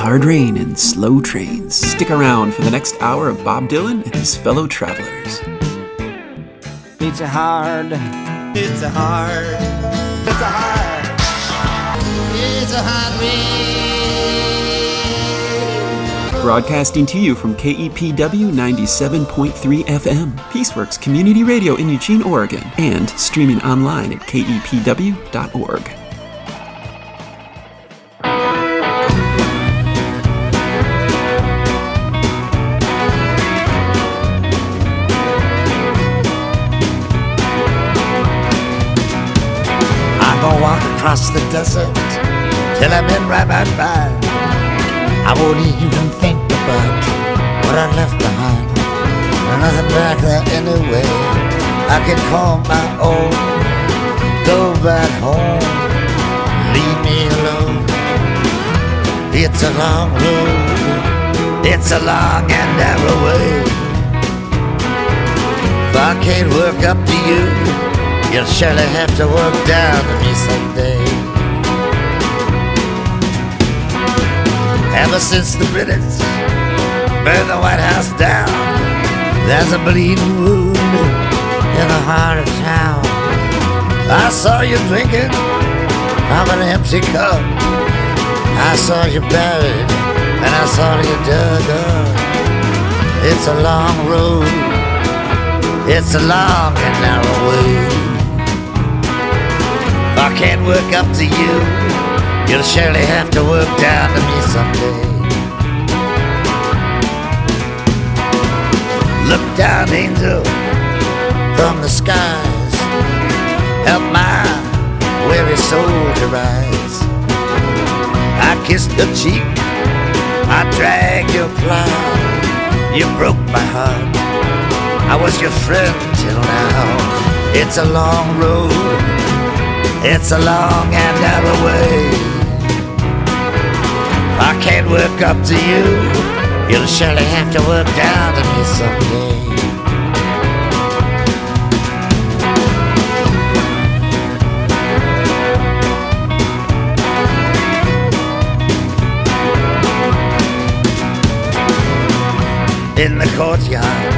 hard rain and slow trains. Stick around for the next hour of Bob Dylan and his fellow travelers. It's a hard, it's a hard, it's a hard, it's a hard rain. Broadcasting to you from KEPW 97.3 FM, Peaceworks Community Radio in Eugene, Oregon, and streaming online at kepw.org. the desert till I'm in right by. I won't even think about what I left behind. Nothing back there anyway. I can call my own. Go back home. Leave me alone. It's a long road. It's a long and narrow way. If I can't work up to you. You'll surely have to work down to me someday. Ever since the British burned the White House down, there's a bleeding wound in the heart of town. I saw you drinking from an empty cup. I saw you buried and I saw you dug up. It's a long road. It's a long and narrow way. I can't work up to you. You'll surely have to work down to me someday. Look down, angel, from the skies. Help my weary soul to rise. I kissed your cheek, I dragged your plow. You broke my heart. I was your friend till now. It's a long road it's a long and narrow way. I can't work up to you. You'll surely have to work down to me someday. In the courtyard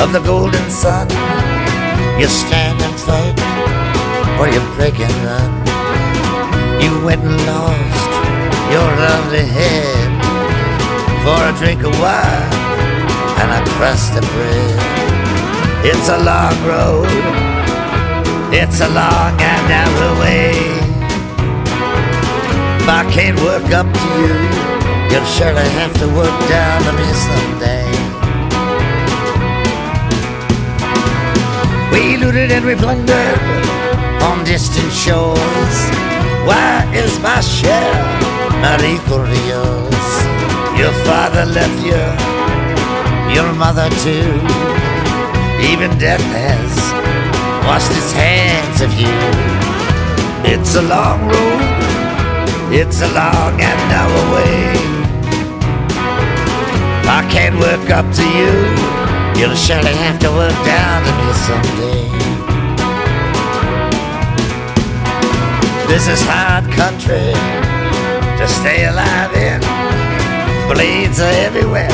of the golden sun, you stand and fight or you break and run. You went and lost your lovely head for a drink of wine and a crust of bread. It's a long road, it's a long and narrow way. If I can't work up to you, you'll surely have to work down to me someday. We looted and we plundered on distant shores. Why is my share to yours? Your father left you, your mother too. Even death has washed its hands of you. It's a long road, it's a long and narrow way. If I can't work up to you, you'll surely have to work down to me someday. This is hard country to stay alive in. Blades are everywhere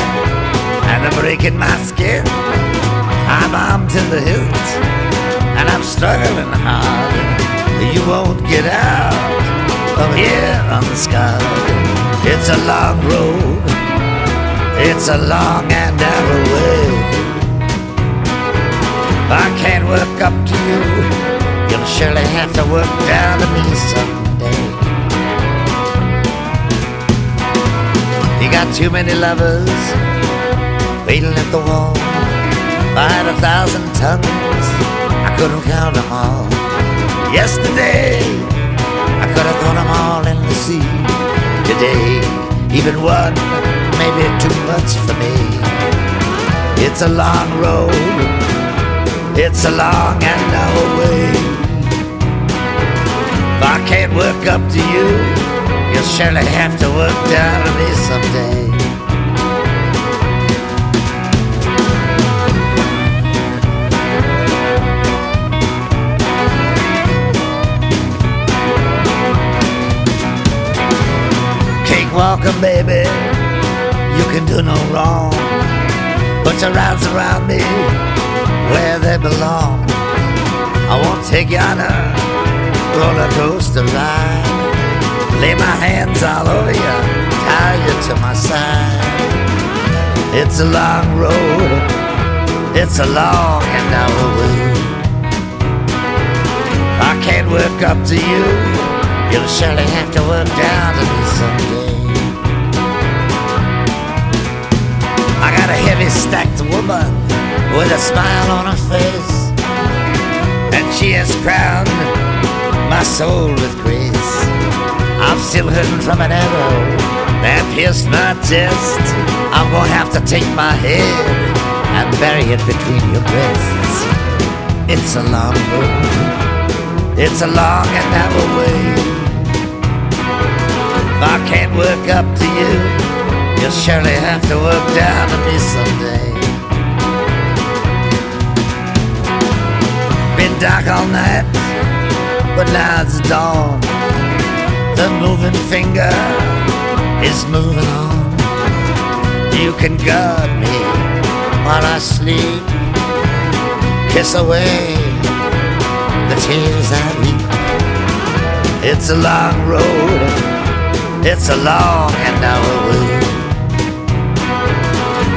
and they're breaking my skin. I'm armed to the hilt and I'm struggling hard. You won't get out of here unscarred. It's a long road, it's a long and narrow way. I can't work up to you You'll surely have to work down to me someday. You got too many lovers waiting at the wall. If I had a thousand tongues, I couldn't count them all. Yesterday, I could have thrown them all in the sea. Today, even one may be too much for me. It's a long road it's a long and narrow way. If I can't work up to you, you'll surely have to work down to me someday. Walking, baby. You can do no wrong. Put your arms around me where they belong. I won't take you on a roller coaster ride. Lay my hands all over you, tie you to my side. It's a long road, it's a long and narrow way. I can't work up to you, you'll surely have to work down to me someday. I got a heavy stacked woman with a smile on her face, and she has crowned my soul with grace. I'm still hurting from an arrow that pierced my chest. I'm gonna have to take my head and bury it between your breasts. It's a long road, it's a long and narrow way. If I can't work up to you, you'll surely have to work down to me someday. Been dark all night, but now it's dawn. The moving finger is moving on. You can guard me while I sleep. Kiss away the tears I weep. It's a long road, it's a long and narrow way.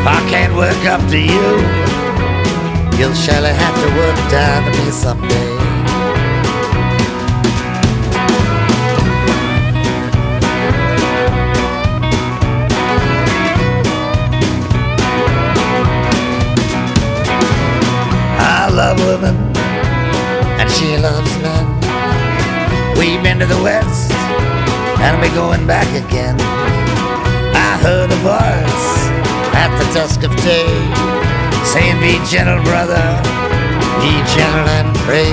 If I can't work up to you, you'll surely have to work down to me someday. Women, and she loves men. We've been to the west, and we're going back again. I heard a voice at the dusk of day saying, Be gentle, brother, be gentle and pray.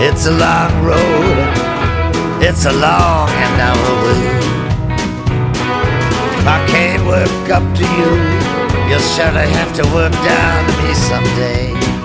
It's a long road, it's a long and narrow way. I can't work up to you, you'll surely have to work down to me someday.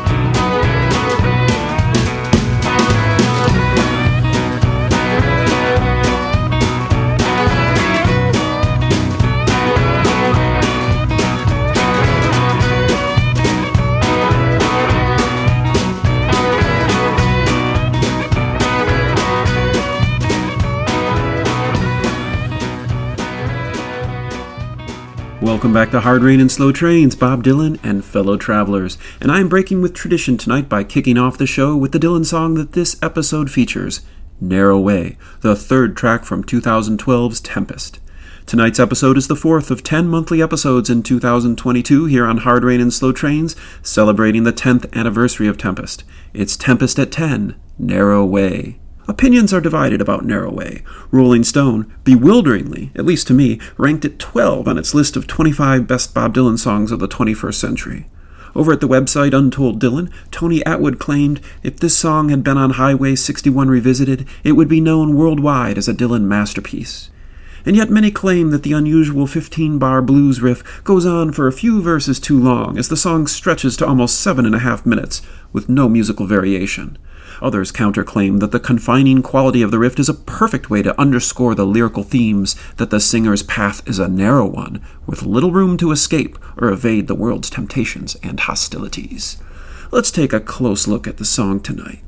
Welcome back to Hard Rain and Slow Trains, Bob Dylan and fellow travelers. And I'm breaking with tradition tonight by kicking off the show with the Dylan song that this episode features Narrow Way, the third track from 2012's Tempest. Tonight's episode is the fourth of 10 monthly episodes in 2022 here on Hard Rain and Slow Trains, celebrating the 10th anniversary of Tempest. It's Tempest at 10, Narrow Way. Opinions are divided about Narrow Way. Rolling Stone, bewilderingly, at least to me, ranked it 12 on its list of 25 best Bob Dylan songs of the 21st century. Over at the website Untold Dylan, Tony Attwood claimed if this song had been on Highway 61 Revisited, it would be known worldwide as a Dylan masterpiece. And yet many claim that the unusual 15 bar blues riff goes on for a few verses too long, as the song stretches to almost seven and a half minutes, with no musical variation. Others counterclaim that the confining quality of the riff is a perfect way to underscore the lyrical themes that the singer's path is a narrow one, with little room to escape or evade the world's temptations and hostilities. Let's take a close look at the song tonight.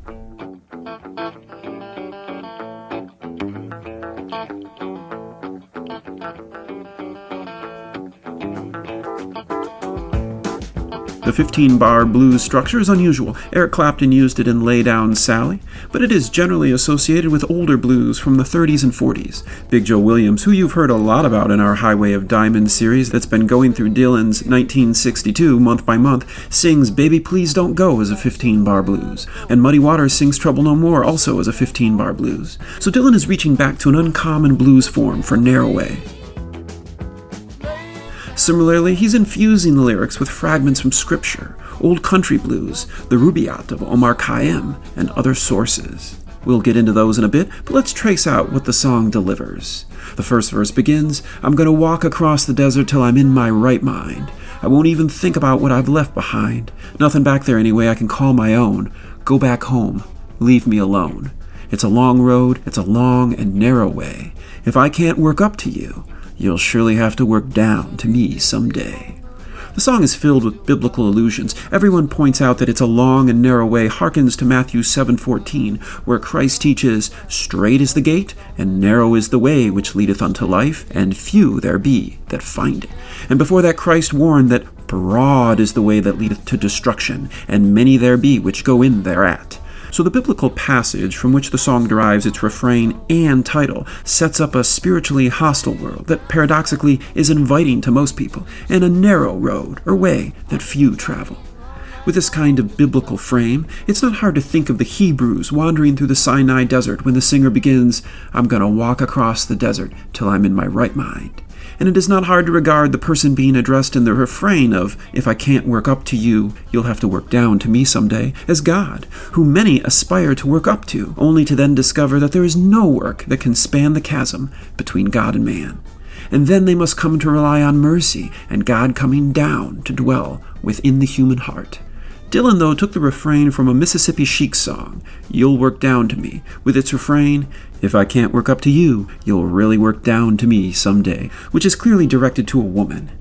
The 15 bar blues structure is unusual. Eric Clapton used it in Lay Down Sally, but it is generally associated with older blues from the 30s and 40s. Big Joe Williams, who you've heard a lot about in our Highway of Diamonds series that's been going through Dylan's 1962 month by month, sings Baby Please Don't Go as a 15 bar blues. And Muddy Waters sings Trouble No More also as a 15 bar blues. So Dylan is reaching back to an uncommon blues form for Narrow Way. Similarly, he's infusing the lyrics with fragments from scripture, old country blues, the Rubaiyat of Omar Khayyam, and other sources. We'll get into those in a bit, but let's trace out what the song delivers. The first verse begins I'm going to walk across the desert till I'm in my right mind. I won't even think about what I've left behind. Nothing back there anyway I can call my own. Go back home. Leave me alone. It's a long road, it's a long and narrow way. If I can't work up to you, you'll surely have to work down to me someday. The song is filled with biblical allusions. Everyone points out that it's a long and narrow way harkens to Matthew 7:14, where Christ teaches, "Straight is the gate, and narrow is the way which leadeth unto life, and few there be that find it." And before that Christ warned that broad is the way that leadeth to destruction, and many there be which go in thereat. So the biblical passage from which the song derives its refrain and title sets up a spiritually hostile world that paradoxically is inviting to most people, and a narrow road or way that few travel. With this kind of biblical frame, it's not hard to think of the Hebrews wandering through the Sinai desert when the singer begins, I'm going to walk across the desert till I'm in my right mind and it is not hard to regard the person being addressed in the refrain of, If I can't work up to you, you'll have to work down to me someday, as God, who many aspire to work up to, only to then discover that there is no work that can span the chasm between God and man. And then they must come to rely on mercy and God coming down to dwell within the human heart. Dylan, though, took the refrain from a Mississippi Sheiks song, You'll Work Down to Me, with its refrain, If I can't work up to you, you'll really work down to me someday, which is clearly directed to a woman.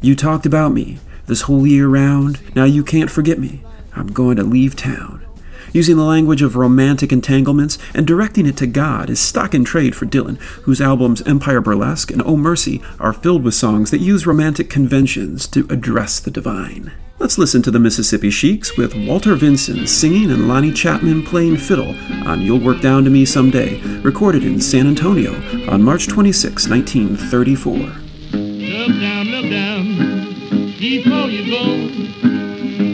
You talked about me this whole year round, now you can't forget me. I'm going to leave town. Using the language of romantic entanglements and directing it to God is stock in trade for Dylan, whose albums Empire Burlesque and Oh Mercy are filled with songs that use romantic conventions to address the divine. Let's listen to the Mississippi Sheiks with Walter Vinson singing and Lonnie Chatmon playing fiddle on You'll Work Down to Me Someday, recorded in San Antonio on March 26, 1934. Look down, look down, before you go,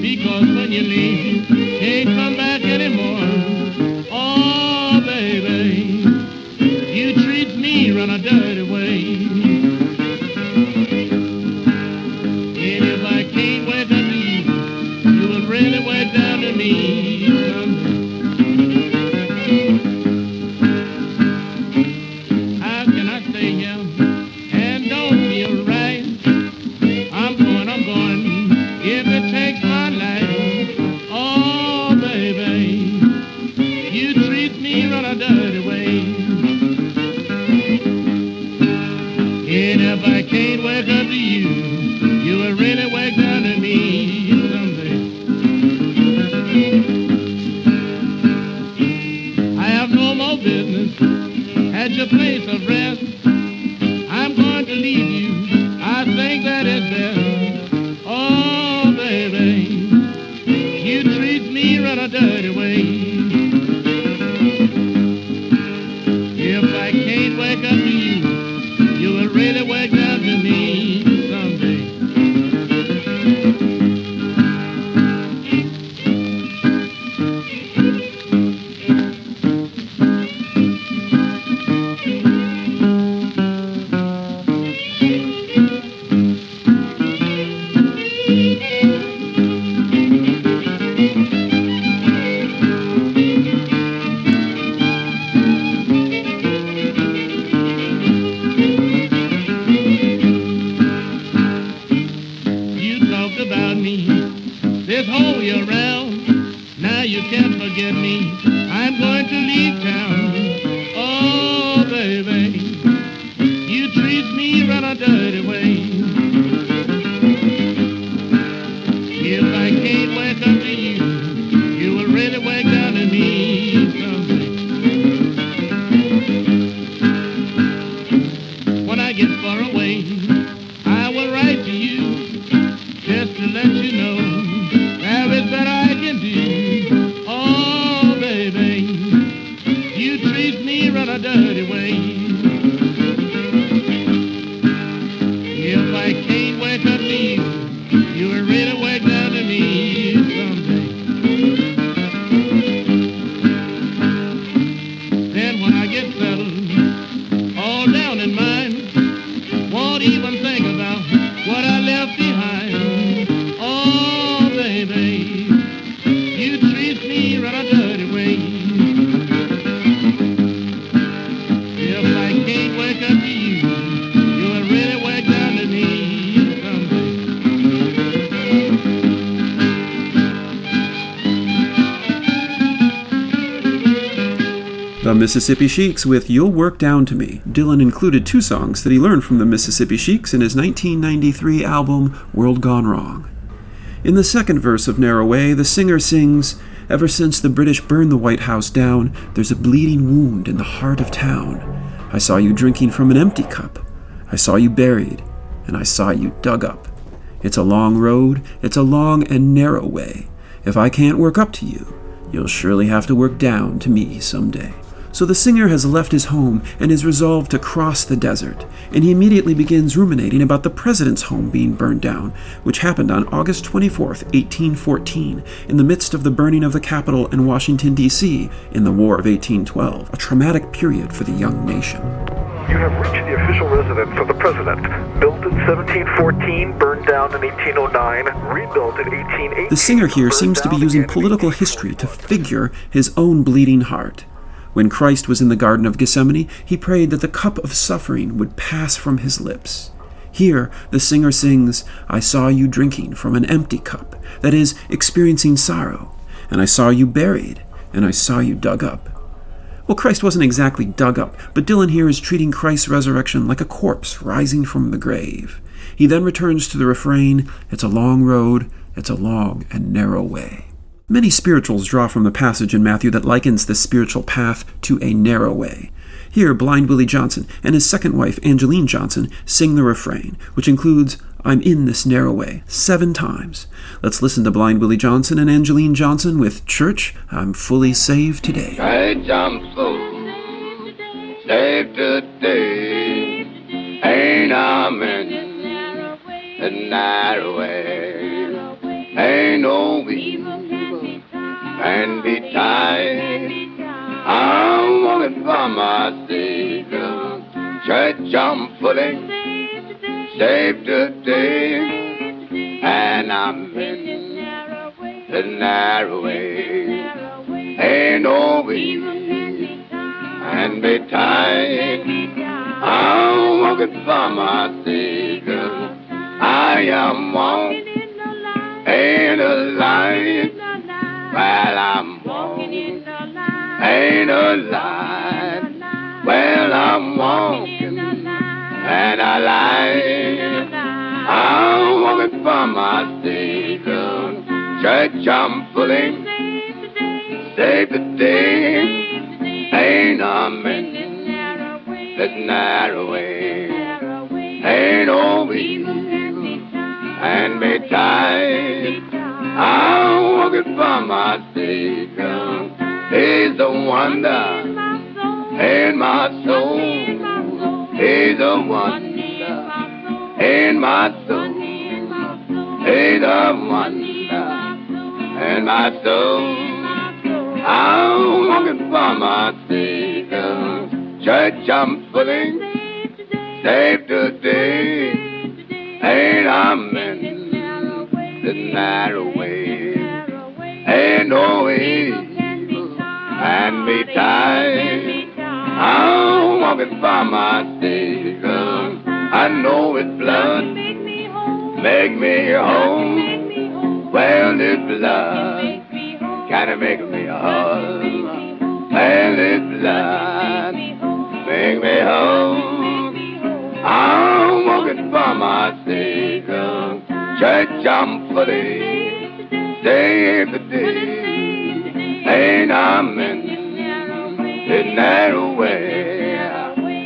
because when you leave, can't come back anymore. Oh, baby, you treat me run a dirty place of rest. forgive me. Mississippi Sheiks with You'll Work Down to Me. Dylan included two songs that he learned from the Mississippi Sheiks in his 1993 album World Gone Wrong. In the second verse of Narrow Way, the singer sings, Ever since the British burned the White House down, there's a bleeding wound in the heart of town. I saw you drinking from an empty cup. I saw you buried, and I saw you dug up. It's a long road, it's a long and narrow way. If I can't work up to you, you'll surely have to work down to me someday. So the singer has left his home and is resolved to cross the desert, and he immediately begins ruminating about the president's home being burned down, which happened on August 24, 1814, in the midst of the burning of the Capitol in Washington, D.C., in the War of 1812, a traumatic period for the young nation. You have reached the official residence of the president. Built in 1714, burned down in 1809, rebuilt in 1818. The singer here seems to be using political history to figure his own bleeding heart. When Christ was in the Garden of Gethsemane, he prayed that the cup of suffering would pass from his lips. Here, the singer sings, I saw you drinking from an empty cup, that is, experiencing sorrow, and I saw you buried, and I saw you dug up. Well, Christ wasn't exactly dug up, but Dylan here is treating Christ's resurrection like a corpse rising from the grave. He then returns to the refrain, It's a long road, it's a long and narrow way. Many spirituals draw from the passage in Matthew that likens this spiritual path to a narrow way. Here, Blind Willie Johnson and his second wife, Angeline Johnson, sing the refrain, which includes I'm in this narrow way seven times. Let's listen to Blind Willie Johnson and Angeline Johnson with Church, I'm Fully Saved Today. Church, I'm full, saved today, ain't I'm in the narrow way, ain't no evil and be tied. I'm walking for my Savior. Church, I'm fully saved today, and I'm in the narrow way. Ain't no way, and be tied. I'm walking for my Savior. I am one, ain't alive. Well, I'm walking in the light. Ain't a lie. Well, I'm walking in the line and I lie. I'm walking for my Savior. Church, I'm fully saved today. Ain't a man that's narrow way. Ain't no evil and be tied. I'm walking for my Savior. Um, he's a wonder in my soul. He's a wonder in my soul. He's a wonder in my soul. I'm walking for my Savior. Um, church, I'm fully saved today. Ain't I'm in the narrow. No evil and be tied. I'm walking for my Savior. I know His blood make me whole. Well, His blood kinda make me whole. Well, His blood make me whole. I'm walking for my Savior. Church, I'm fully saved. Ain't I'm in the narrow way.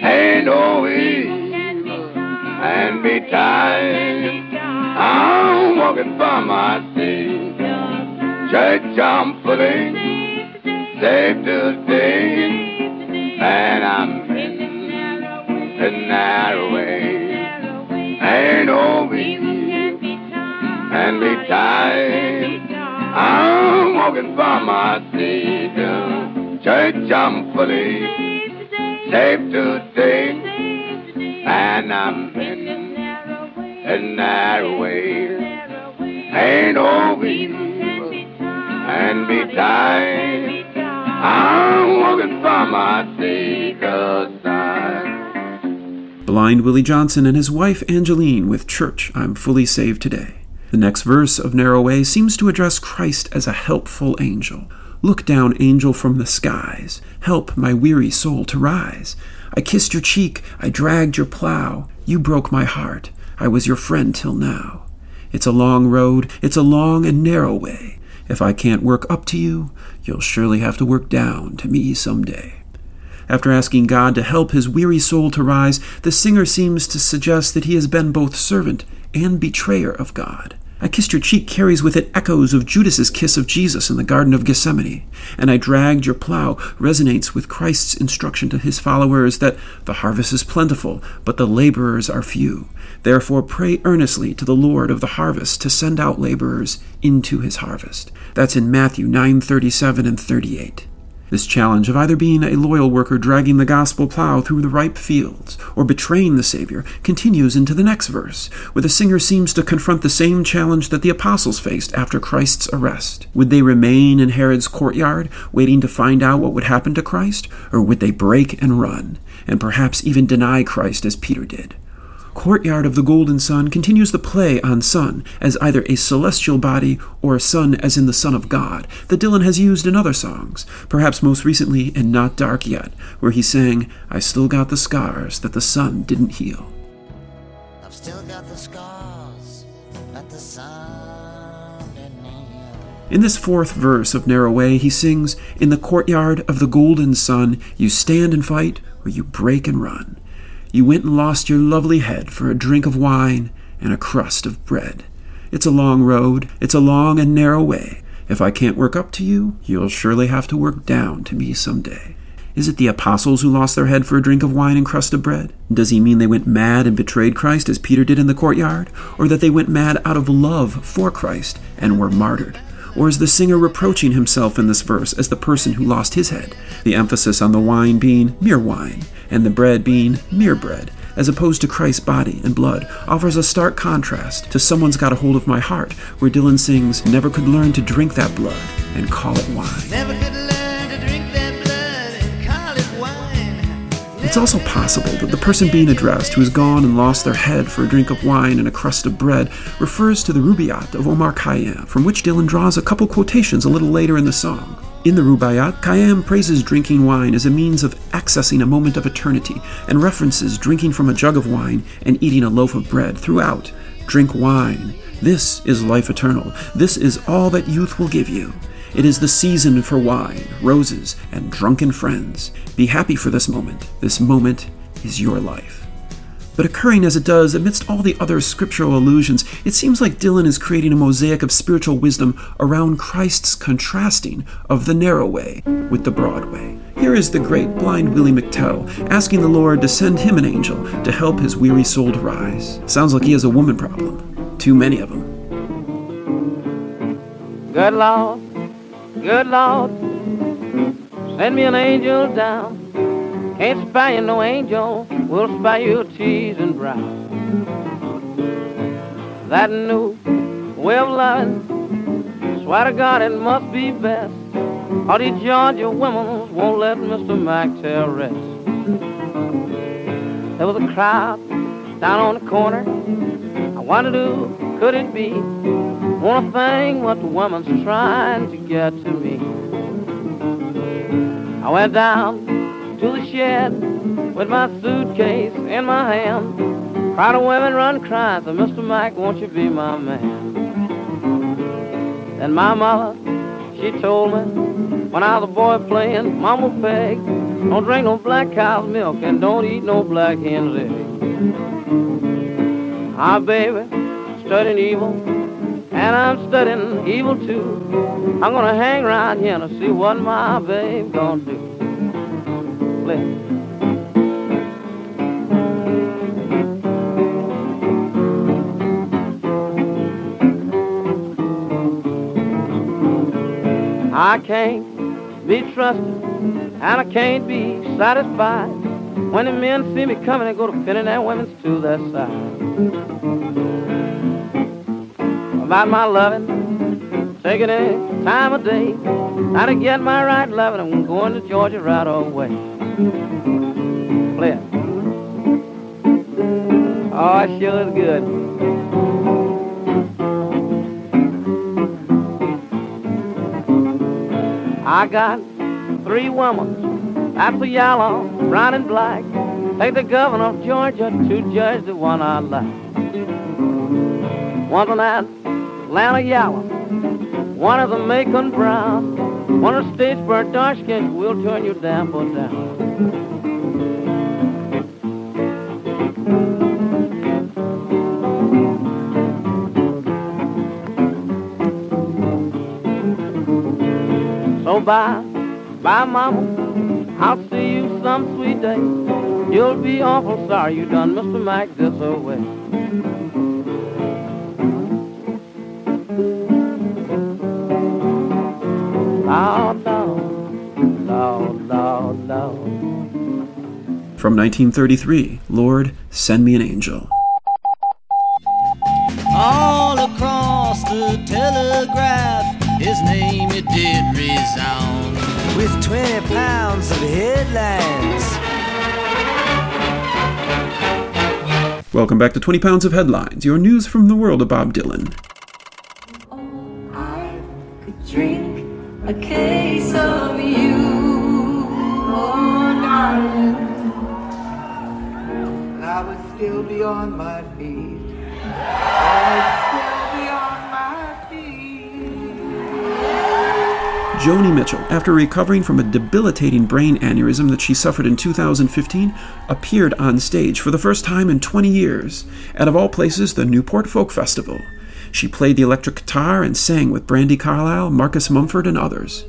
Ain't no evil and oh, be tied. I'm walking for my Savior. Church, I'm fully saved today. And I'm in the narrow way. Ain't no evil and oh, be tied. I'm walking for my. Today. And I'm in the narrow way. Ain't and be tied. I'm walking my. Blind Willie Johnson and his wife Angeline with Church, I'm Fully Saved Today. The next verse of Narrow Way seems to address Christ as a helpful angel. Look down, angel from the skies. Help my weary soul to rise. I kissed your cheek, I dragged your plow. You broke my heart. I was your friend till now. It's a long road, it's a long and narrow way. If I can't work up to you, you'll surely have to work down to me some day. After asking God to help his weary soul to rise, the singer seems to suggest that he has been both servant and betrayer of God. I kissed your cheek carries with it echoes of Judas's kiss of Jesus in the Garden of Gethsemane, and I dragged your plow resonates with Christ's instruction to his followers that the harvest is plentiful, but the laborers are few. Therefore pray earnestly to the Lord of the harvest to send out laborers into his harvest. That's in Matthew 9:37 and 38. This challenge of either being a loyal worker dragging the gospel plow through the ripe fields or betraying the Savior continues into the next verse, where the singer seems to confront the same challenge that the apostles faced after Christ's arrest. Would they remain in Herod's courtyard, waiting to find out what would happen to Christ, or would they break and run, and perhaps even deny Christ as Peter did? Courtyard of the Golden Sun continues the play on sun as either a celestial body or a sun as in the Son of God that Dylan has used in other songs, perhaps most recently in Not Dark Yet, where he sang, I still got the scars that the sun didn't heal. I've still got the scars that the sun didn't heal. In this fourth verse of Narrow Way, he sings, In the courtyard of the golden sun, you stand and fight, or you break and run. You went and lost your lovely head for a drink of wine and a crust of bread. It's a long road, it's a long and narrow way. If I can't work up to you, you'll surely have to work down to me some day. Is it the apostles who lost their head for a drink of wine and crust of bread? Does he mean they went mad and betrayed Christ as Peter did in the courtyard? Or that they went mad out of love for Christ and were martyred? Or is the singer reproaching himself in this verse as the person who lost his head? The emphasis on the wine being mere wine, and the bread being mere bread, as opposed to Christ's body and blood, offers a stark contrast to Someone's Got a Hold of My Heart, where Dylan sings, Never could learn to drink that blood and call it wine. It's also possible that the person being addressed, who has gone and lost their head for a drink of wine and a crust of bread, refers to the Rubaiyat of Omar Khayyam, from which Dylan draws a couple quotations a little later in the song. In the Rubaiyat, Khayyam praises drinking wine as a means of accessing a moment of eternity and references drinking from a jug of wine and eating a loaf of bread throughout. Drink wine. This is life eternal. This is all that youth will give you. It is the season for wine, roses, and drunken friends. Be happy for this moment. This moment is your life. But occurring as it does amidst all the other scriptural allusions, it seems like Dylan is creating a mosaic of spiritual wisdom around Christ's contrasting of the narrow way with the broad way. Here is the great blind Willie McTell asking the Lord to send him an angel to help his weary soul to rise. Sounds like he has a woman problem. Too many of them. Good Lord, good Lord, send me an angel down. Can't spare you no angel, we'll spare you tears and brow. That new way of loving, swear to God it must be best. All these Georgia women won't let Mr. Mac rest. There was a crowd down on the corner. I wondered who could it be? Wanna think what the woman's trying to get to me. I went down to the shed with my suitcase in my hand. Crowd of women run crying, so Mr. Mike, won't you be my man? Then my mother, she told me when I was a boy playing Mama Peg, don't drink no black cow's milk and don't eat no black hen's egg. Ah, baby, studying evil, and I'm studying evil too. I'm gonna hang around here to see what my babe gonna do. I can't be trusted and I can't be satisfied when the men see me coming and go to pinning their women to their side. About my loving, taking any time of day, how to get my right loving, I'm going to Georgia right away. Play it. Oh, it sure is good. I got three women. That's a yellow, brown, and black. Take the governor of Georgia to judge the one I like. One's an Atlanta yellow. One of a Macon brown. One is Statesboro dark skin. We'll turn you down for down. So bye, bye, mama. I'll see you some sweet day. You'll be awful sorry you done Mr. Mac this away. From 1933, Lord, Send Me an Angel. All across the telegraph, his name it did resound. With 20 pounds of headlines. Welcome back to 20 Pounds of Headlines, your news from the world of Bob Dylan. A case of you, oh. And I would still be on my feet. Joni Mitchell, after recovering from a debilitating brain aneurysm that she suffered in 2015, appeared on stage for the first time in 20 years, at of all places, the Newport Folk Festival. She played the electric guitar and sang with Brandi Carlile, Marcus Mumford, and others.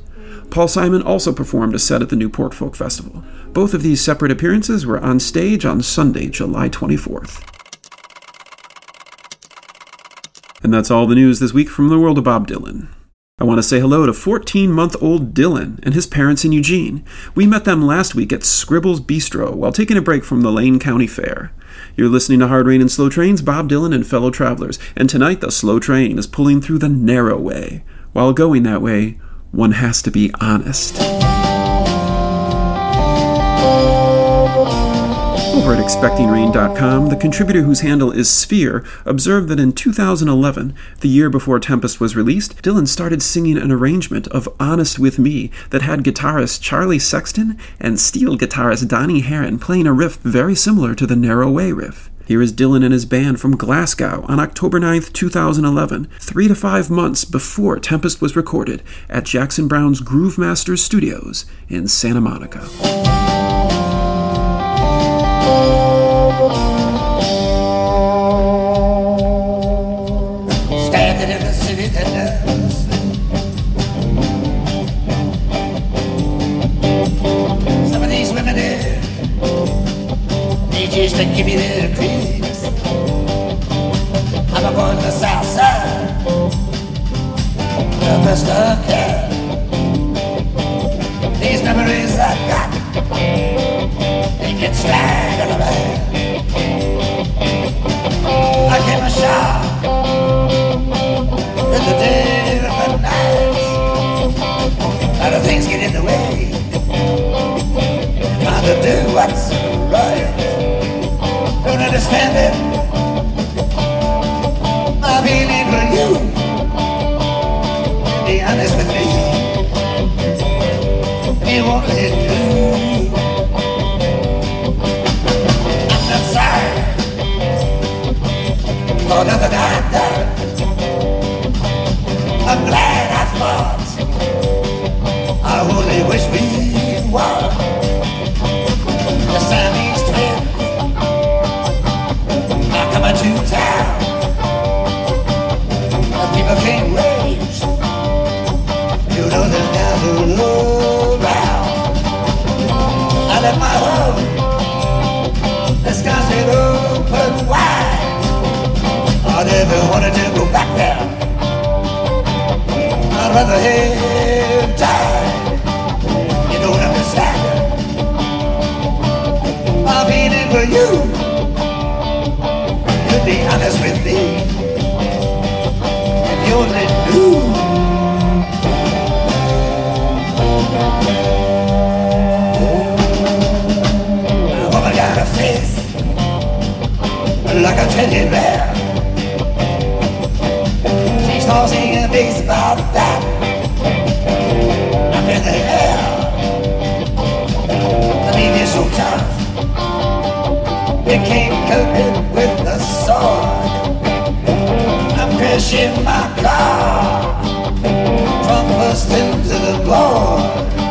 Paul Simon also performed a set at the Newport Folk Festival. Both of these separate appearances were on stage on Sunday, July 24th. And that's all the news this week from the world of Bob Dylan. I want to say hello to 14 month old Dylan and his parents in Eugene. We met them last week at Scribbles Bistro while taking a break from the Lane County Fair. You're listening to Hard Rain and Slow Trains, Bob Dylan and fellow travelers, and tonight the slow train is pulling through the narrow way. While going that way, one has to be honest. Over at ExpectingRain.com, the contributor whose handle is Sphere observed that in 2011, the year before Tempest was released, Dylan started singing an arrangement of Honest With Me that had guitarist Charlie Sexton and steel guitarist Donnie Herron playing a riff very similar to the Narrow Way riff. Here is Dylan and his band from Glasgow on October 9, 2011, three to five months before Tempest was recorded at Jackson Browne's Groove Masters Studios in Santa Monica. To give me their creeps. I'm going to the south side, the best I can. These memories I got, they the man. I came a wanted to go back there. I'd rather have died. You don't understand. I'm feeling for you. To be honest with me, if you only knew. Like a teddy bear all singing a piece about that. I'm in the hell. air. The media's so tough. You can't cope it with a sword. I'm crashing my car from first into the board.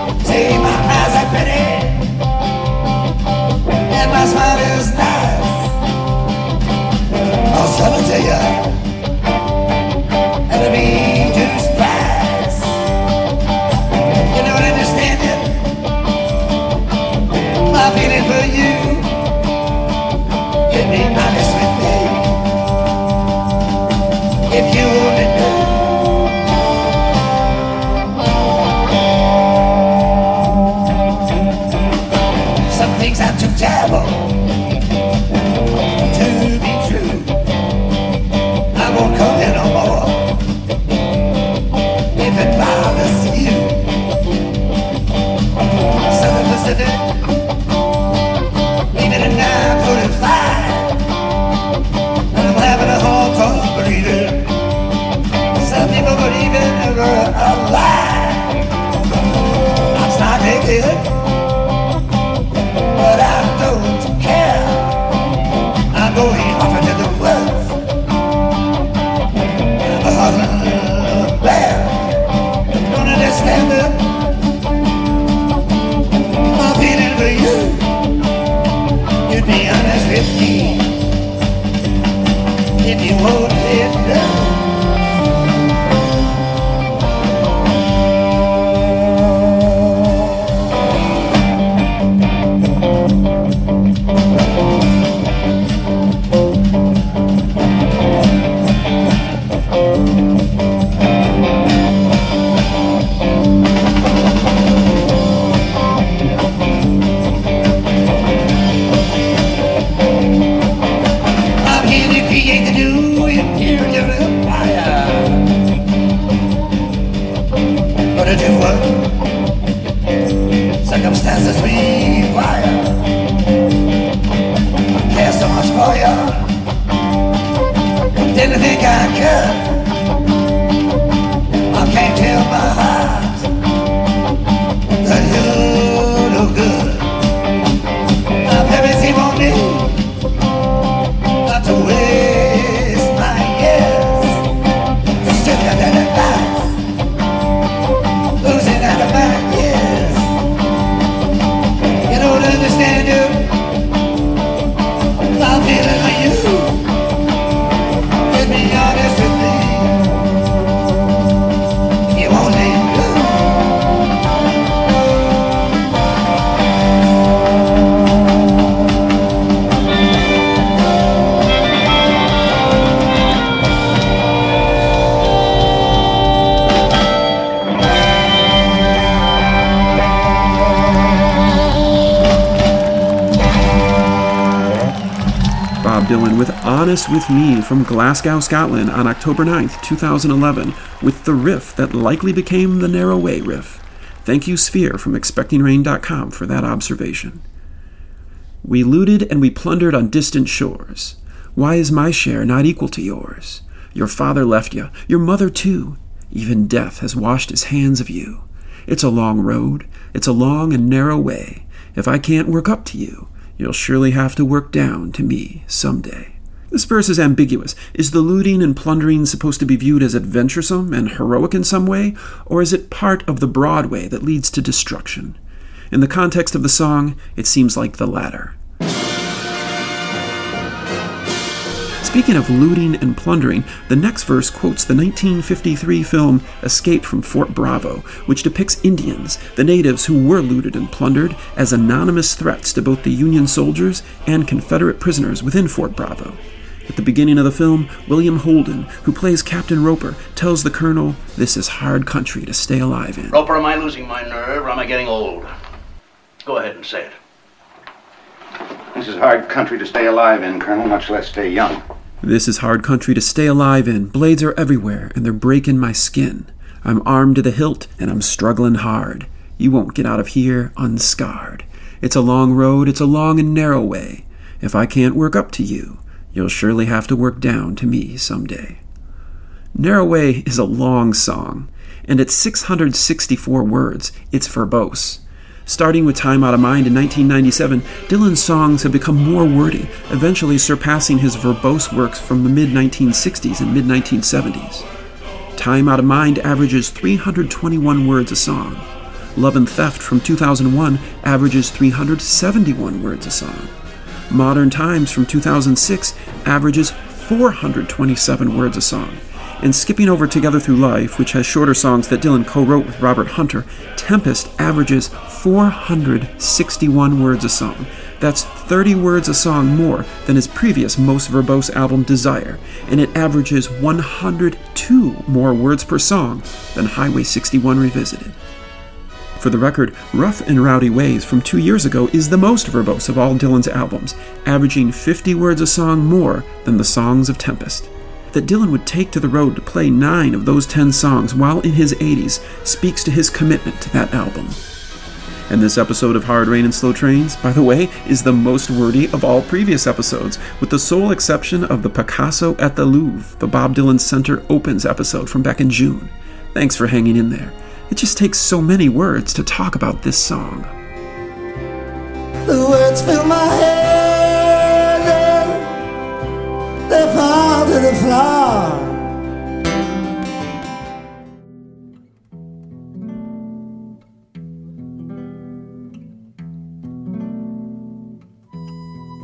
Be with With Me from Glasgow, Scotland on October 9th, 2011, with the riff that likely became the Narrow Way riff. Thank you, Sphere, from ExpectingRain.com for that observation. We looted and we plundered on distant shores. Why is my share not equal to yours? Your father left you, your mother too. Even death has washed his hands of you. It's a long road, it's a long and narrow way. If I can't work up to you, you'll surely have to work down to me someday. This verse is ambiguous. Is the looting and plundering supposed to be viewed as adventuresome and heroic in some way, or is it part of the broad way that leads to destruction? In the context of the song, it seems like the latter. Speaking of looting and plundering, the next verse quotes the 1953 film Escape from Fort Bravo, which depicts Indians, the natives who were looted and plundered, as anonymous threats to both the Union soldiers and Confederate prisoners within Fort Bravo. At the beginning of the film, William Holden, who plays Captain Roper, tells the colonel, This is hard country to stay alive in. Roper, am I losing my nerve or am I getting old? Go ahead and say it. This is hard country to stay alive in, Colonel, much less stay young. This is hard country to stay alive in. Blades are everywhere, and they're breaking my skin. I'm armed to the hilt, and I'm struggling hard. You won't get out of here unscarred. It's a long road, it's a long and narrow way. If I can't work up to you, you'll surely have to work down to me someday. Narrow Way is a long song, and at 664 words, it's verbose. Starting with Time Out of Mind in 1997, Dylan's songs have become more wordy, eventually surpassing his verbose works from the mid 1960s and mid 1970s. Time Out of Mind averages 321 words a song. Love and Theft from 2001 averages 371 words a song. Modern Times from 2006 averages 427 words a song. And skipping over Together Through Life, which has shorter songs that Dylan co wrote with Robert Hunter, Tempest averages 461 words a song. That's 30 words a song more than his previous most verbose album, Desire, and it averages 102 more words per song than Highway 61 Revisited. For the record, Rough and Rowdy Ways from two years ago is the most verbose of all Dylan's albums, averaging 50 words a song more than the songs of Tempest. That Dylan would take to the road to play nine of those 10 songs while in his 80s speaks to his commitment to that album. And this episode of Hard Rain and Slow Trains, by the way, is the most wordy of all previous episodes, with the sole exception of the Picasso at the Louvre, the Bob Dylan Center Opens episode from back in June. Thanks for hanging in there. It just takes so many words to talk about this song. The words fill my head and they fall to the floor.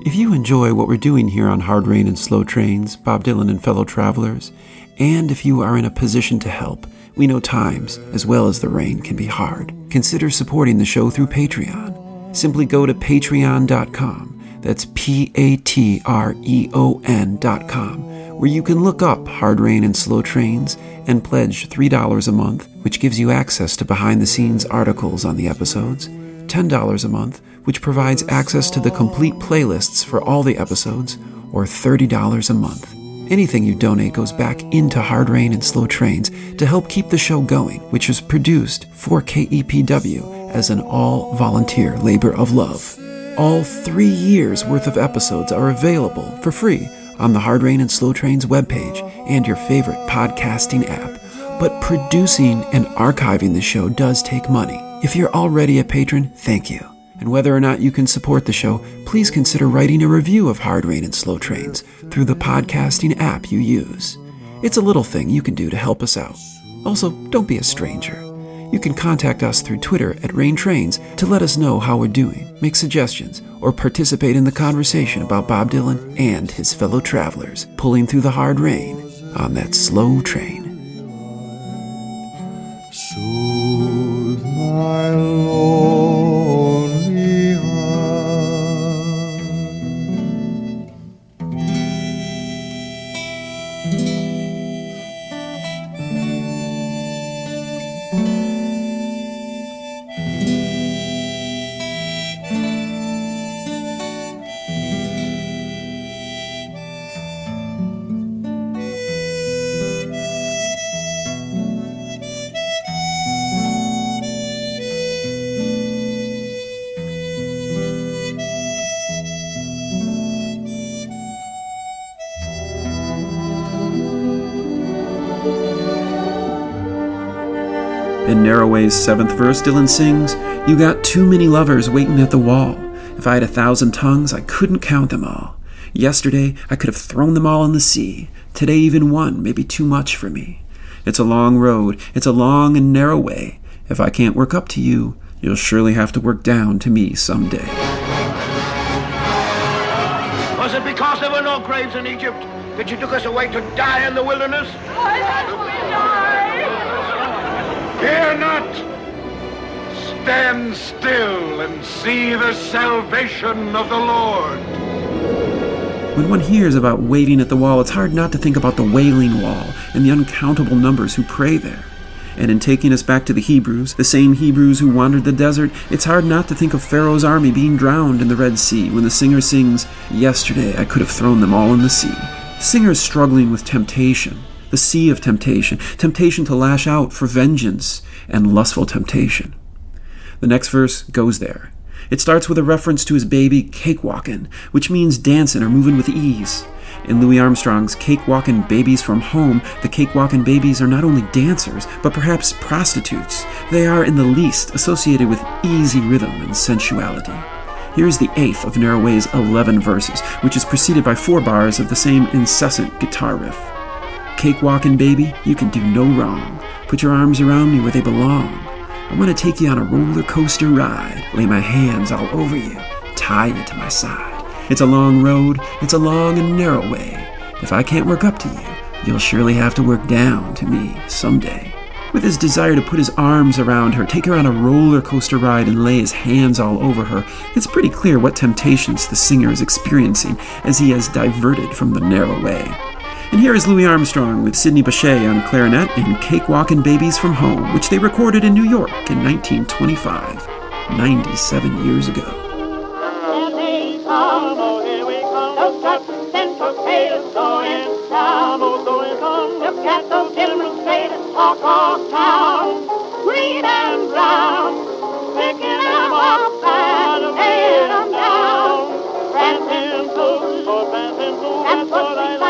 If you enjoy what we're doing here on Hard Rain and Slow Trains, Bob Dylan and fellow travelers, and if you are in a position to help, we know times, as well as the rain, can be hard. Consider supporting the show through Patreon. Simply go to patreon.com. That's P A T R E O N.com, where you can look up Hard Rain and Slow Trains and pledge $3 a month, which gives you access to behind the scenes articles on the episodes, $10 a month, which provides access to the complete playlists for all the episodes, or $30 a month. Anything you donate goes back into Hard Rain and Slow Trains to help keep the show going, which is produced for KEPW as an all volunteer labor of love. All three years worth of episodes are available for free on the Hard Rain and Slow Trains webpage and your favorite podcasting app. But producing and archiving the show does take money. If you're already a patron, thank you. And whether or not you can support the show, please consider writing a review of Hard Rain and Slow Trains through the podcasting app you use. It's a little thing you can do to help us out. Also, don't be a stranger. You can contact us through Twitter at Rain Trains to let us know how we're doing, make suggestions, or participate in the conversation about Bob Dylan and his fellow travelers pulling through the hard rain on that slow train. Soothe my lonely In Narrow Way's seventh verse, Dylan sings, You got too many lovers waiting at the wall. If I had a thousand tongues, I couldn't count them all. Yesterday, I could have thrown them all in the sea. Today, even one may be too much for me. It's a long road, it's a long and narrow way. If I can't work up to you, you'll surely have to work down to me someday. Was it because there were no graves in Egypt that you took us away to die in the wilderness? Why must we die? Fear not! Stand still and see the salvation of the Lord. When one hears about waiting at the wall, it's hard not to think about the Wailing Wall and the uncountable numbers who pray there. And in taking us back to the Hebrews, the same Hebrews who wandered the desert, it's hard not to think of Pharaoh's army being drowned in the Red Sea when the singer sings, Yesterday I could have thrown them all in the sea. Singer struggling with temptation, the sea of temptation, temptation to lash out for vengeance, and lustful temptation. The next verse goes there. It starts with a reference to his baby cakewalkin', which means dancing or moving with ease. In Louis Armstrong's Cakewalkin' Babies from Home, the cakewalkin' babies are not only dancers, but perhaps prostitutes. They are, in the least, associated with easy rhythm and sensuality. Here's the eighth of Narrow Way's 11 verses, which is preceded by four bars of the same incessant guitar riff. Cakewalkin' baby, you can do no wrong. Put your arms around me where they belong. I want to take you on a roller coaster ride, lay my hands all over you, tie you to my side. It's a long road, it's a long and narrow way. If I can't work up to you, you'll surely have to work down to me someday. With his desire to put his arms around her, take her on a roller coaster ride, and lay his hands all over her, it's pretty clear what temptations the singer is experiencing as he has diverted from the narrow way. And here is Louis Armstrong with Sidney Bechet on clarinet in Cakewalkin' Babies from Home, which they recorded in New York in 1925, 97 years ago. And and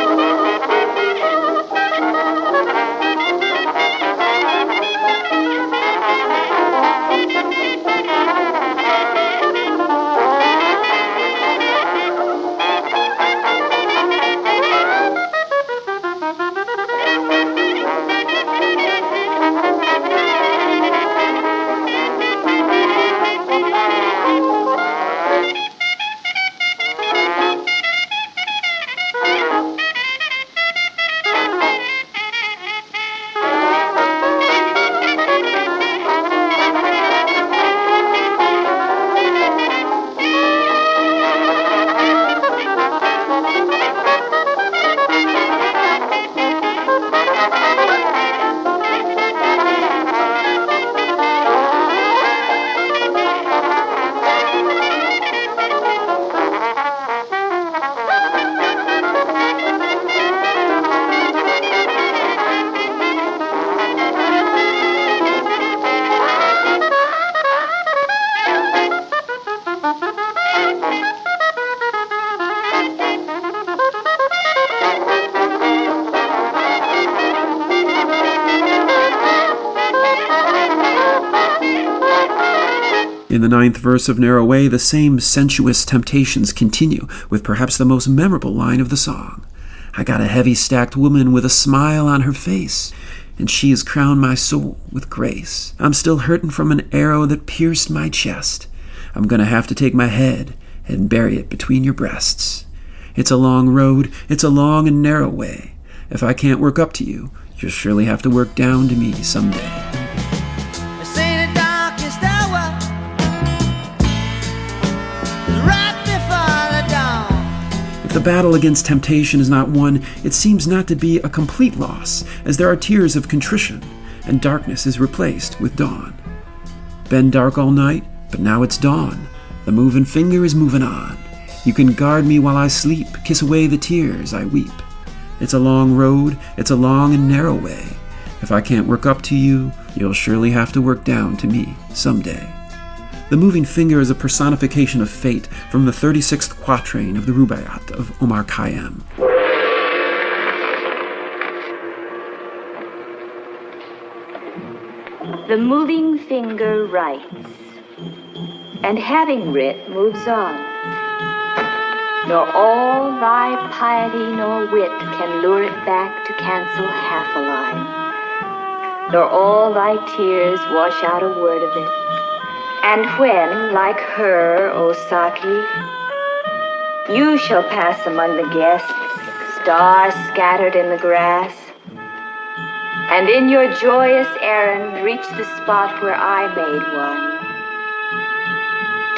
In the ninth verse of Narrow Way, the same sensuous temptations continue, with perhaps the most memorable line of the song. I got a heavy stacked woman with a smile on her face, and she has crowned my soul with grace. I'm still hurtin' from an arrow that pierced my chest. I'm gonna have to take my head and bury it between your breasts. It's a long road, it's a long and narrow way. If I can't work up to you, you'll surely have to work down to me someday. The battle against temptation is not won, it seems not to be a complete loss, as there are tears of contrition, and darkness is replaced with dawn. Been dark all night, but now it's dawn. The moving finger is moving on. You can guard me while I sleep, kiss away the tears I weep. It's a long road, it's a long and narrow way. If I can't work up to you, you'll surely have to work down to me someday. The moving finger is a personification of fate from the 36th quatrain of the Rubaiyat of Omar Khayyam. The moving finger writes, and having writ moves on. Nor all thy piety nor wit can lure it back to cancel half a line. Nor all thy tears wash out a word of it. And when, like her, O Saki, you shall pass among the guests, stars scattered in the grass, and in your joyous errand reach the spot where I made one.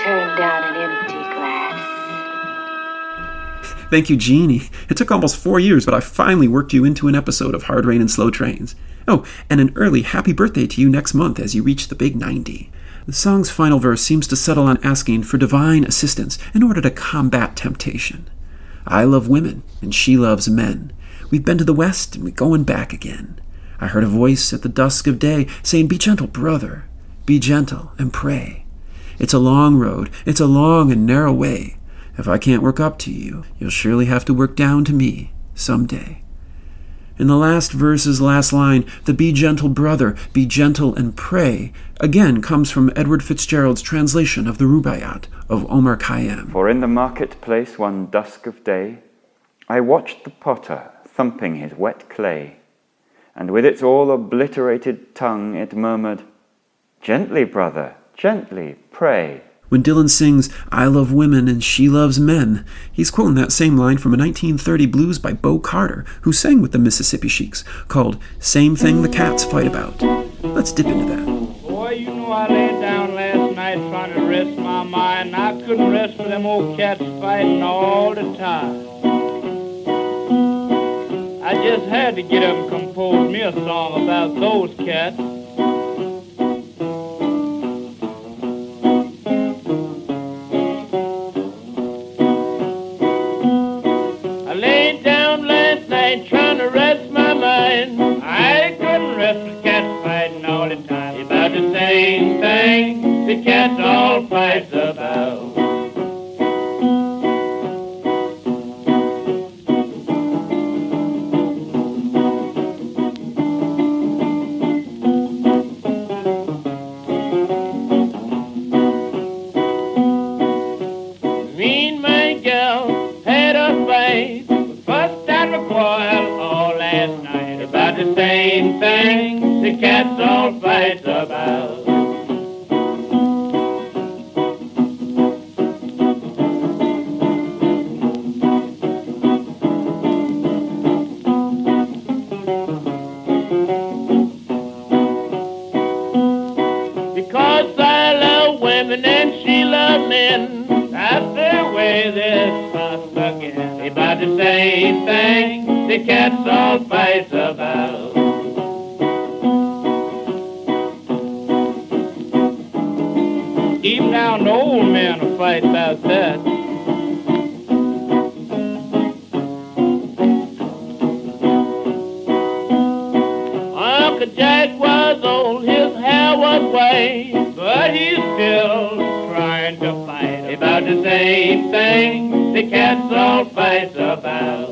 Turn down an empty glass. Thank you, Jeannie. It took almost four years, but I finally worked you into an episode of Hard Rain and Slow Trains. Oh, and an early happy birthday to you next month as you reach the big 90. The song's final verse seems to settle on asking for divine assistance in order to combat temptation. I love women, and she loves men. We've been to the West, and we're going back again. I heard a voice at the dusk of day saying, Be gentle, brother, be gentle and pray. It's a long road, it's a long and narrow way. If I can't work up to you, you'll surely have to work down to me someday. In the last verse's last line, the Be Gentle Brother, Be Gentle and Pray, again comes from Edward Fitzgerald's translation of the Rubaiyat of Omar Khayyam. For in the marketplace one dusk of day, I watched the potter thumping his wet clay, and with its all obliterated tongue it murmured, Gently, brother, gently, pray. When Dylan sings, I love women and she loves men, he's quoting that same line from a 1930 blues by Bo Carter, who sang with the Mississippi Sheiks, called Same Thing the Cats Fight About. Let's dip into that. Boy, you know I laid down last night trying to rest my mind. I couldn't rest for them old cats fighting all the time. I just had to get up and compose me a song about those cats. Thing the cats all fight about. All last night about the same thing the cats all fight about. The same thing the cats all fight about. Even down the old man will fight about that. Uncle Jack was old, his hair was white, but he's still trying to fight about the same thing the cats all fight about.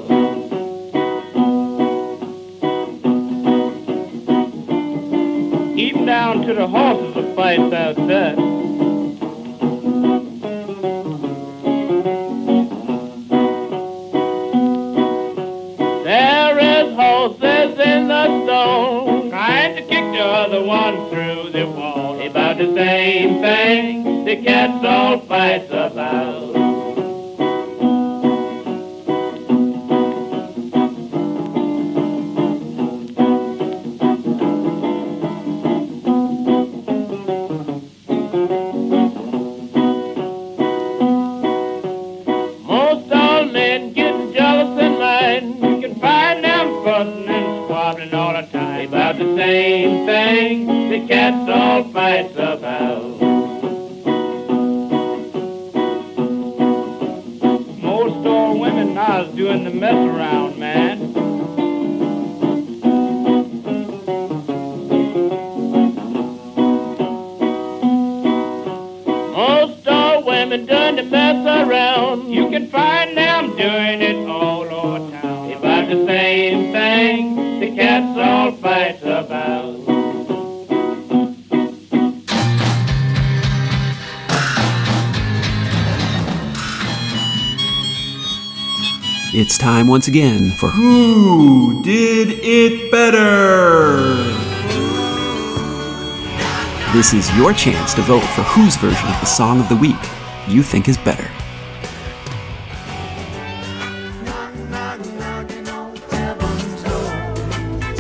Even down to the horses will fight about that. There is horses in the stall trying to kick the other one through the wall. About the same thing the cats all fight once again for Who Did It Better? This is your chance to vote for whose version of the song of the week you think is better.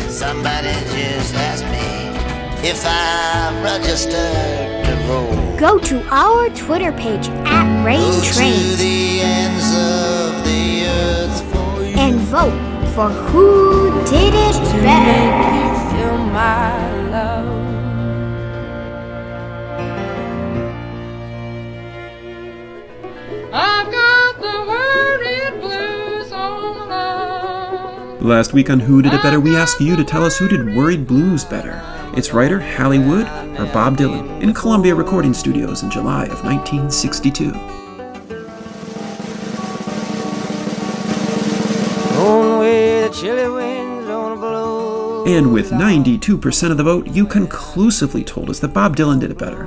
Somebody just asked me if I'm registered to vote. Go to our Twitter page at Rain Go vote for who did it better. feel my love. I've got the worried blues on love. Last week on Who Did It Better, we asked you to tell us who did Worried Blues better. Its writer, Hally Wood, or Bob Dylan, in Columbia Recording Studios in July of 1962. And with 92% of the vote, you conclusively told us that Bob Dylan did it better.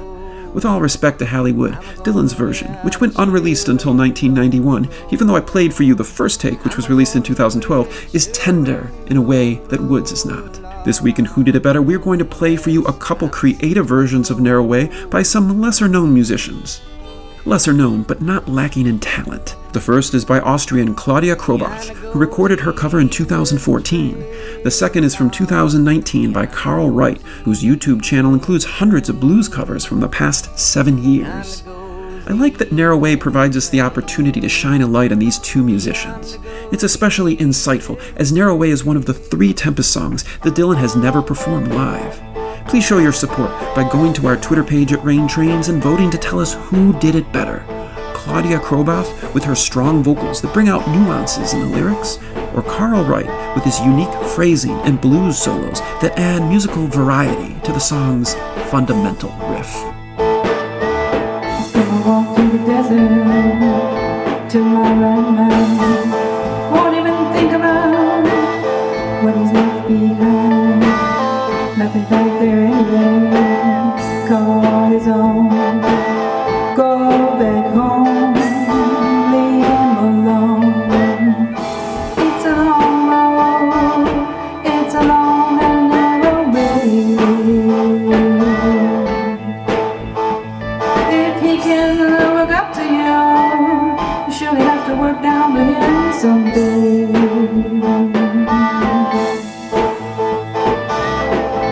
With all respect to Hally Wood, Dylan's version, which went unreleased until 1991, even though I played for you the first take, which was released in 2012, is tender in a way that Wood's is not. This week in Who Did It Better, we're going to play for you a couple creative versions of Narrow Way by some lesser known musicians. Lesser known, but not lacking in talent. The first is by Austrian Claudia Krobath, who recorded her cover in 2014. The second is from 2019 by Carl Wright, whose YouTube channel includes hundreds of blues covers from the past seven years. I like that Narrow Way provides us the opportunity to shine a light on these two musicians. It's especially insightful, as Narrow Way is one of the three Tempest songs that Dylan has never performed live. Please show your support by going to our Twitter page at Rain Trains and voting to tell us who did it better. Claudia Krobath with her strong vocals that bring out nuances in the lyrics, or Carl Wright with his unique phrasing and blues solos that add musical variety to the song's fundamental riff. walk through the desert. Down to him someday.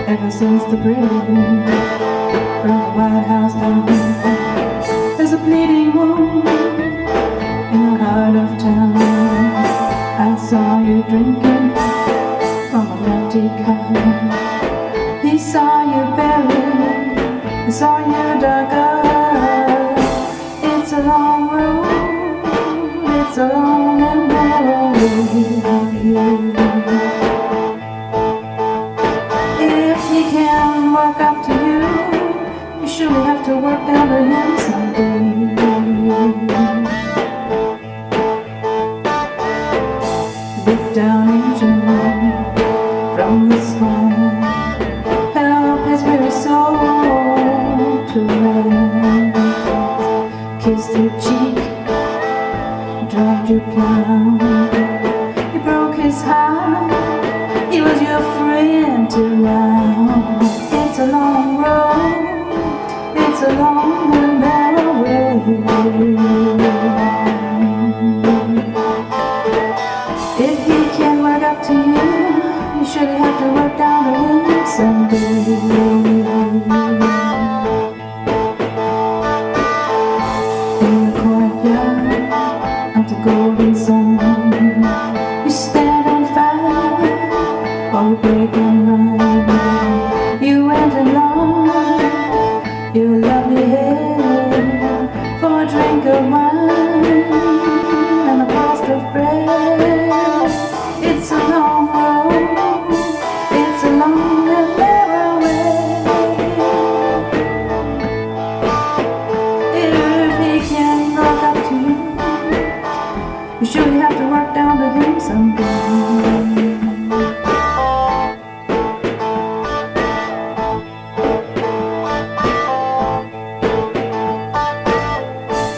Ever since the grave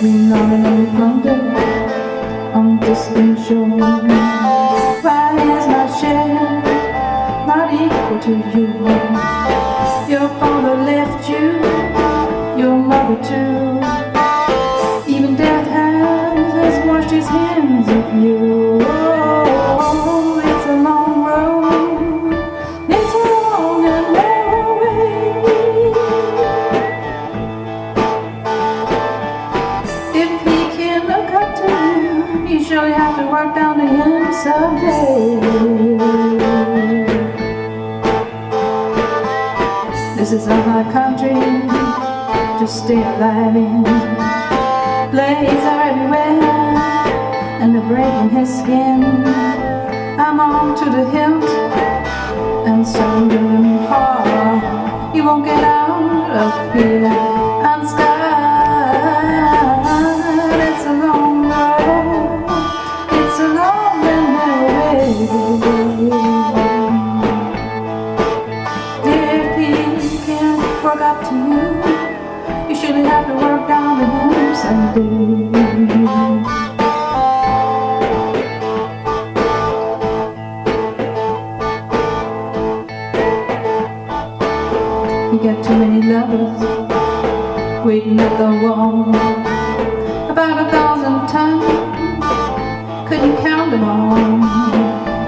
We normally plunder on distant shores. Why is my share not equal to you? Your father left you, your mother too. Even death has washed his hands of you. Someday. This is a hard country to stay alive in. Blades are everywhere, and they're breaking his skin. I'm on to the hilt, and so hard. You won't get out of here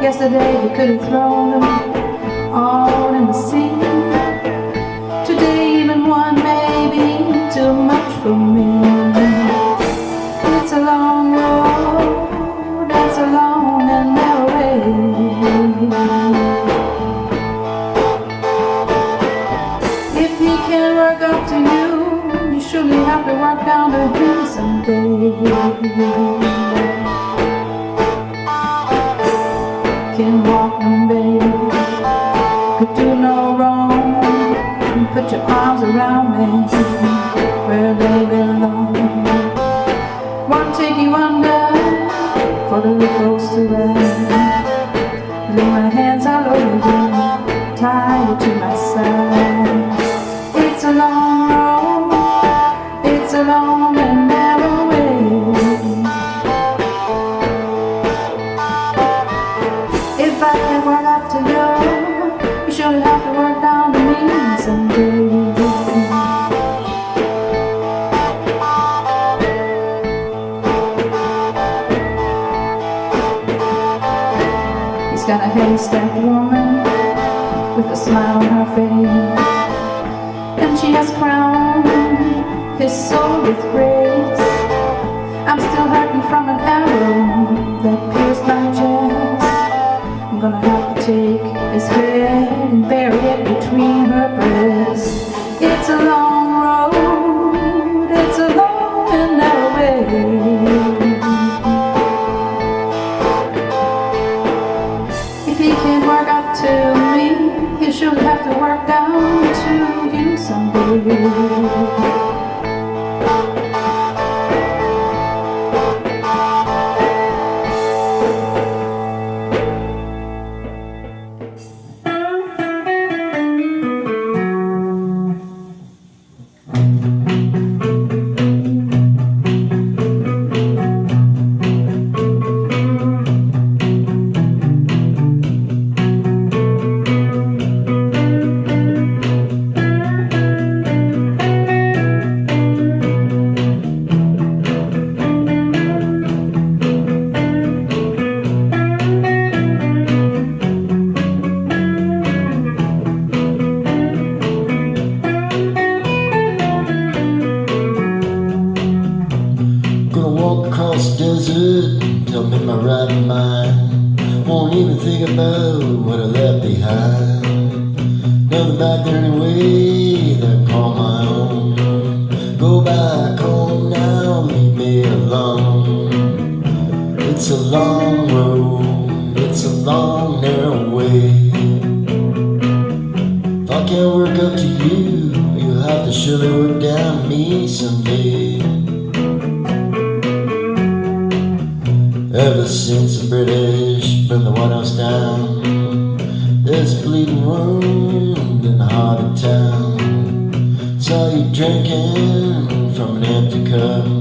Yesterday you could have thrown them all in the sea. Today even one may be too much for me. It's a long road, it's a long and narrow way. If he can work up to you, you surely have to work down to him someday. Your arms around me where they belong. Won't take you under for the ripples to rest. Lay my hands all over you, tie you to my side. Take his head and bury it between her breasts. It's a long road, it's a long and narrow way. If he can't work up to me, he should have to work down to you someday. Alone. It's a long road, it's a long, narrow way. If I can't work up to you, you'll have to surely work down me someday. Ever since the British burned the White House down, there's a bleeding wound in the heart of town. Saw you drinking from an empty cup.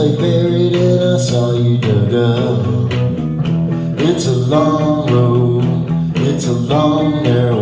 You buried and I saw you dug up. It's a long road, it's a long, narrow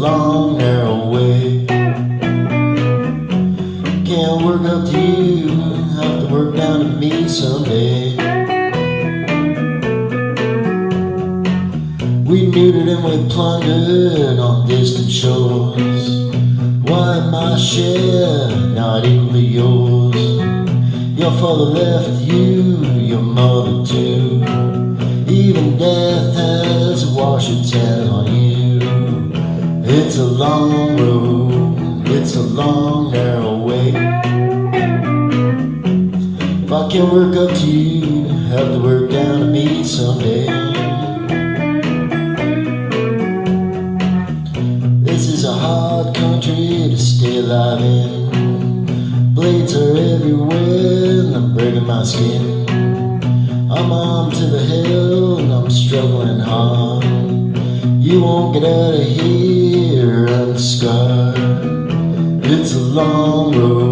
long, narrow way. Can't work up to you, have to work down to me someday. We neutered and we plundered on distant shores. Why my share not equally yours? Your father left you, your mother too. Even death has washed its hands on you. It's a long road, it's a long narrow way. If I can work up to you, have to work down to me someday. This is a hard country to stay alive in. Blades are everywhere, and I'm breaking my skin. I'm up to the hill, and I'm struggling hard. You won't get out of here. on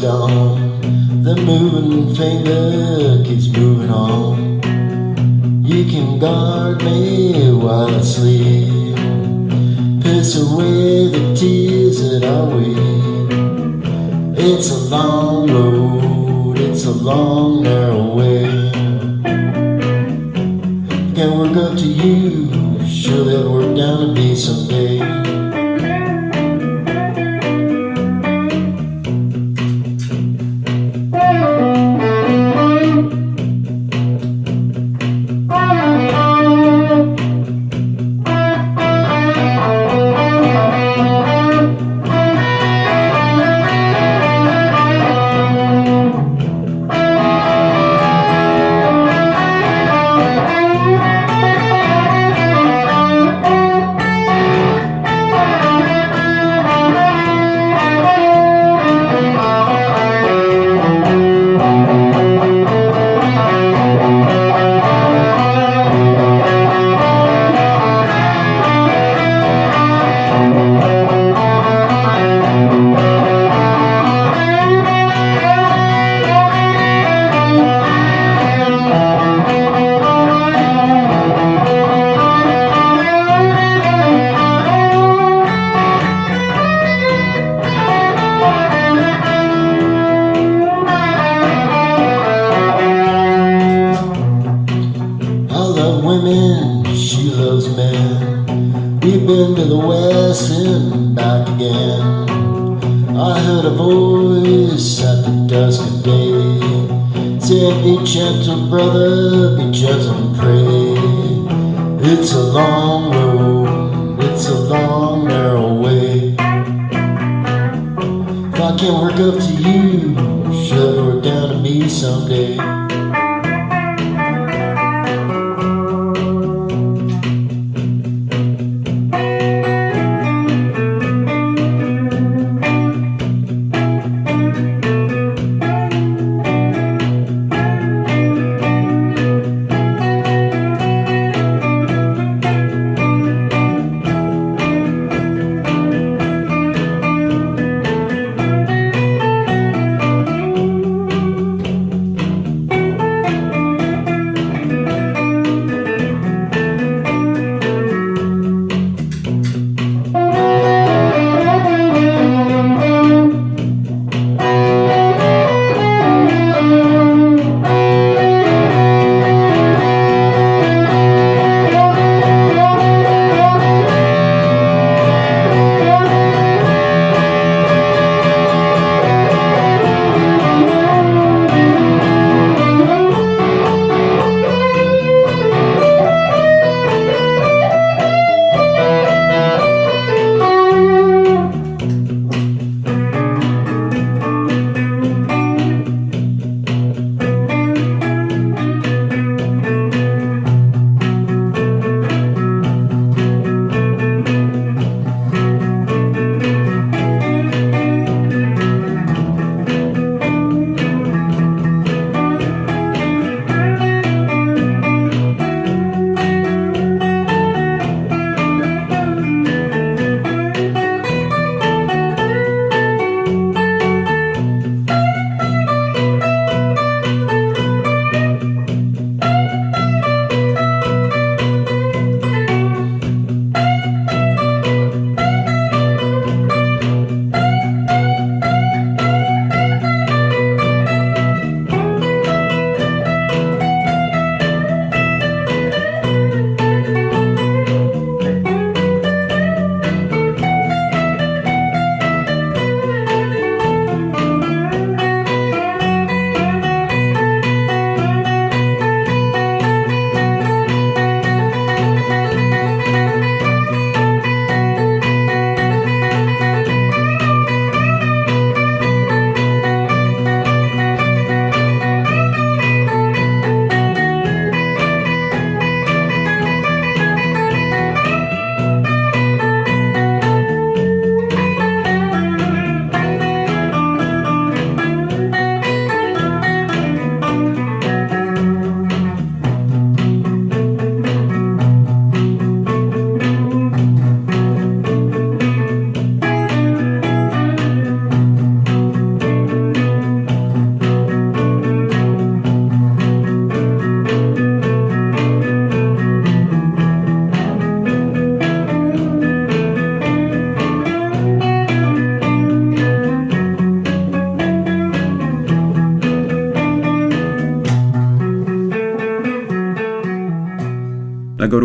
stone. The moving finger keeps moving on. You can guard me while I sleep. Piss away the tears that I weep. It's a long road, it's a long, narrow way. Can work up to you, sure that'll work down to me someday.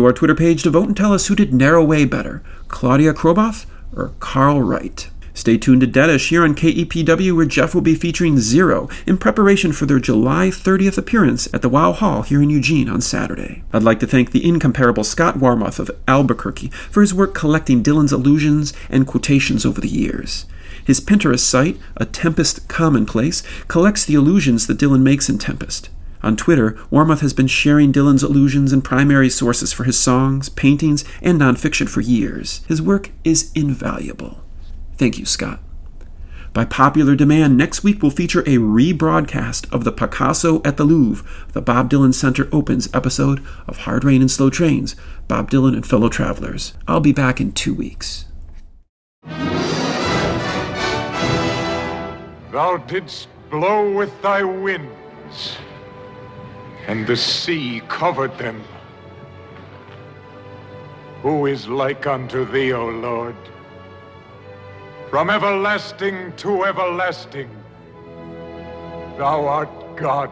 Our Twitter page to vote and tell us who did Narrow Way better, Claudia Kroboth or Carl Wright. Stay tuned to Deadish here on KEPW, where Jeff will be featuring Zero in preparation for their July 30th appearance at the Wow Hall here in Eugene on Saturday. I'd like to thank the incomparable Scott Warmuth of Albuquerque for his work collecting Dylan's allusions and quotations over the years. His Pinterest site, A Tempest Commonplace, collects the allusions that Dylan makes in Tempest. On Twitter, Warmuth has been sharing Dylan's allusions and primary sources for his songs, paintings, and nonfiction for years. His work is invaluable. Thank you, Scott. By popular demand, next week will feature a rebroadcast of the Picasso at the Louvre, the Bob Dylan Center Opens episode of Hard Rain and Slow Trains, Bob Dylan and Fellow Travelers. I'll be back in two weeks. Thou didst blow with thy winds, and the sea covered them. Who is like unto thee, O Lord? From everlasting to everlasting, thou art God.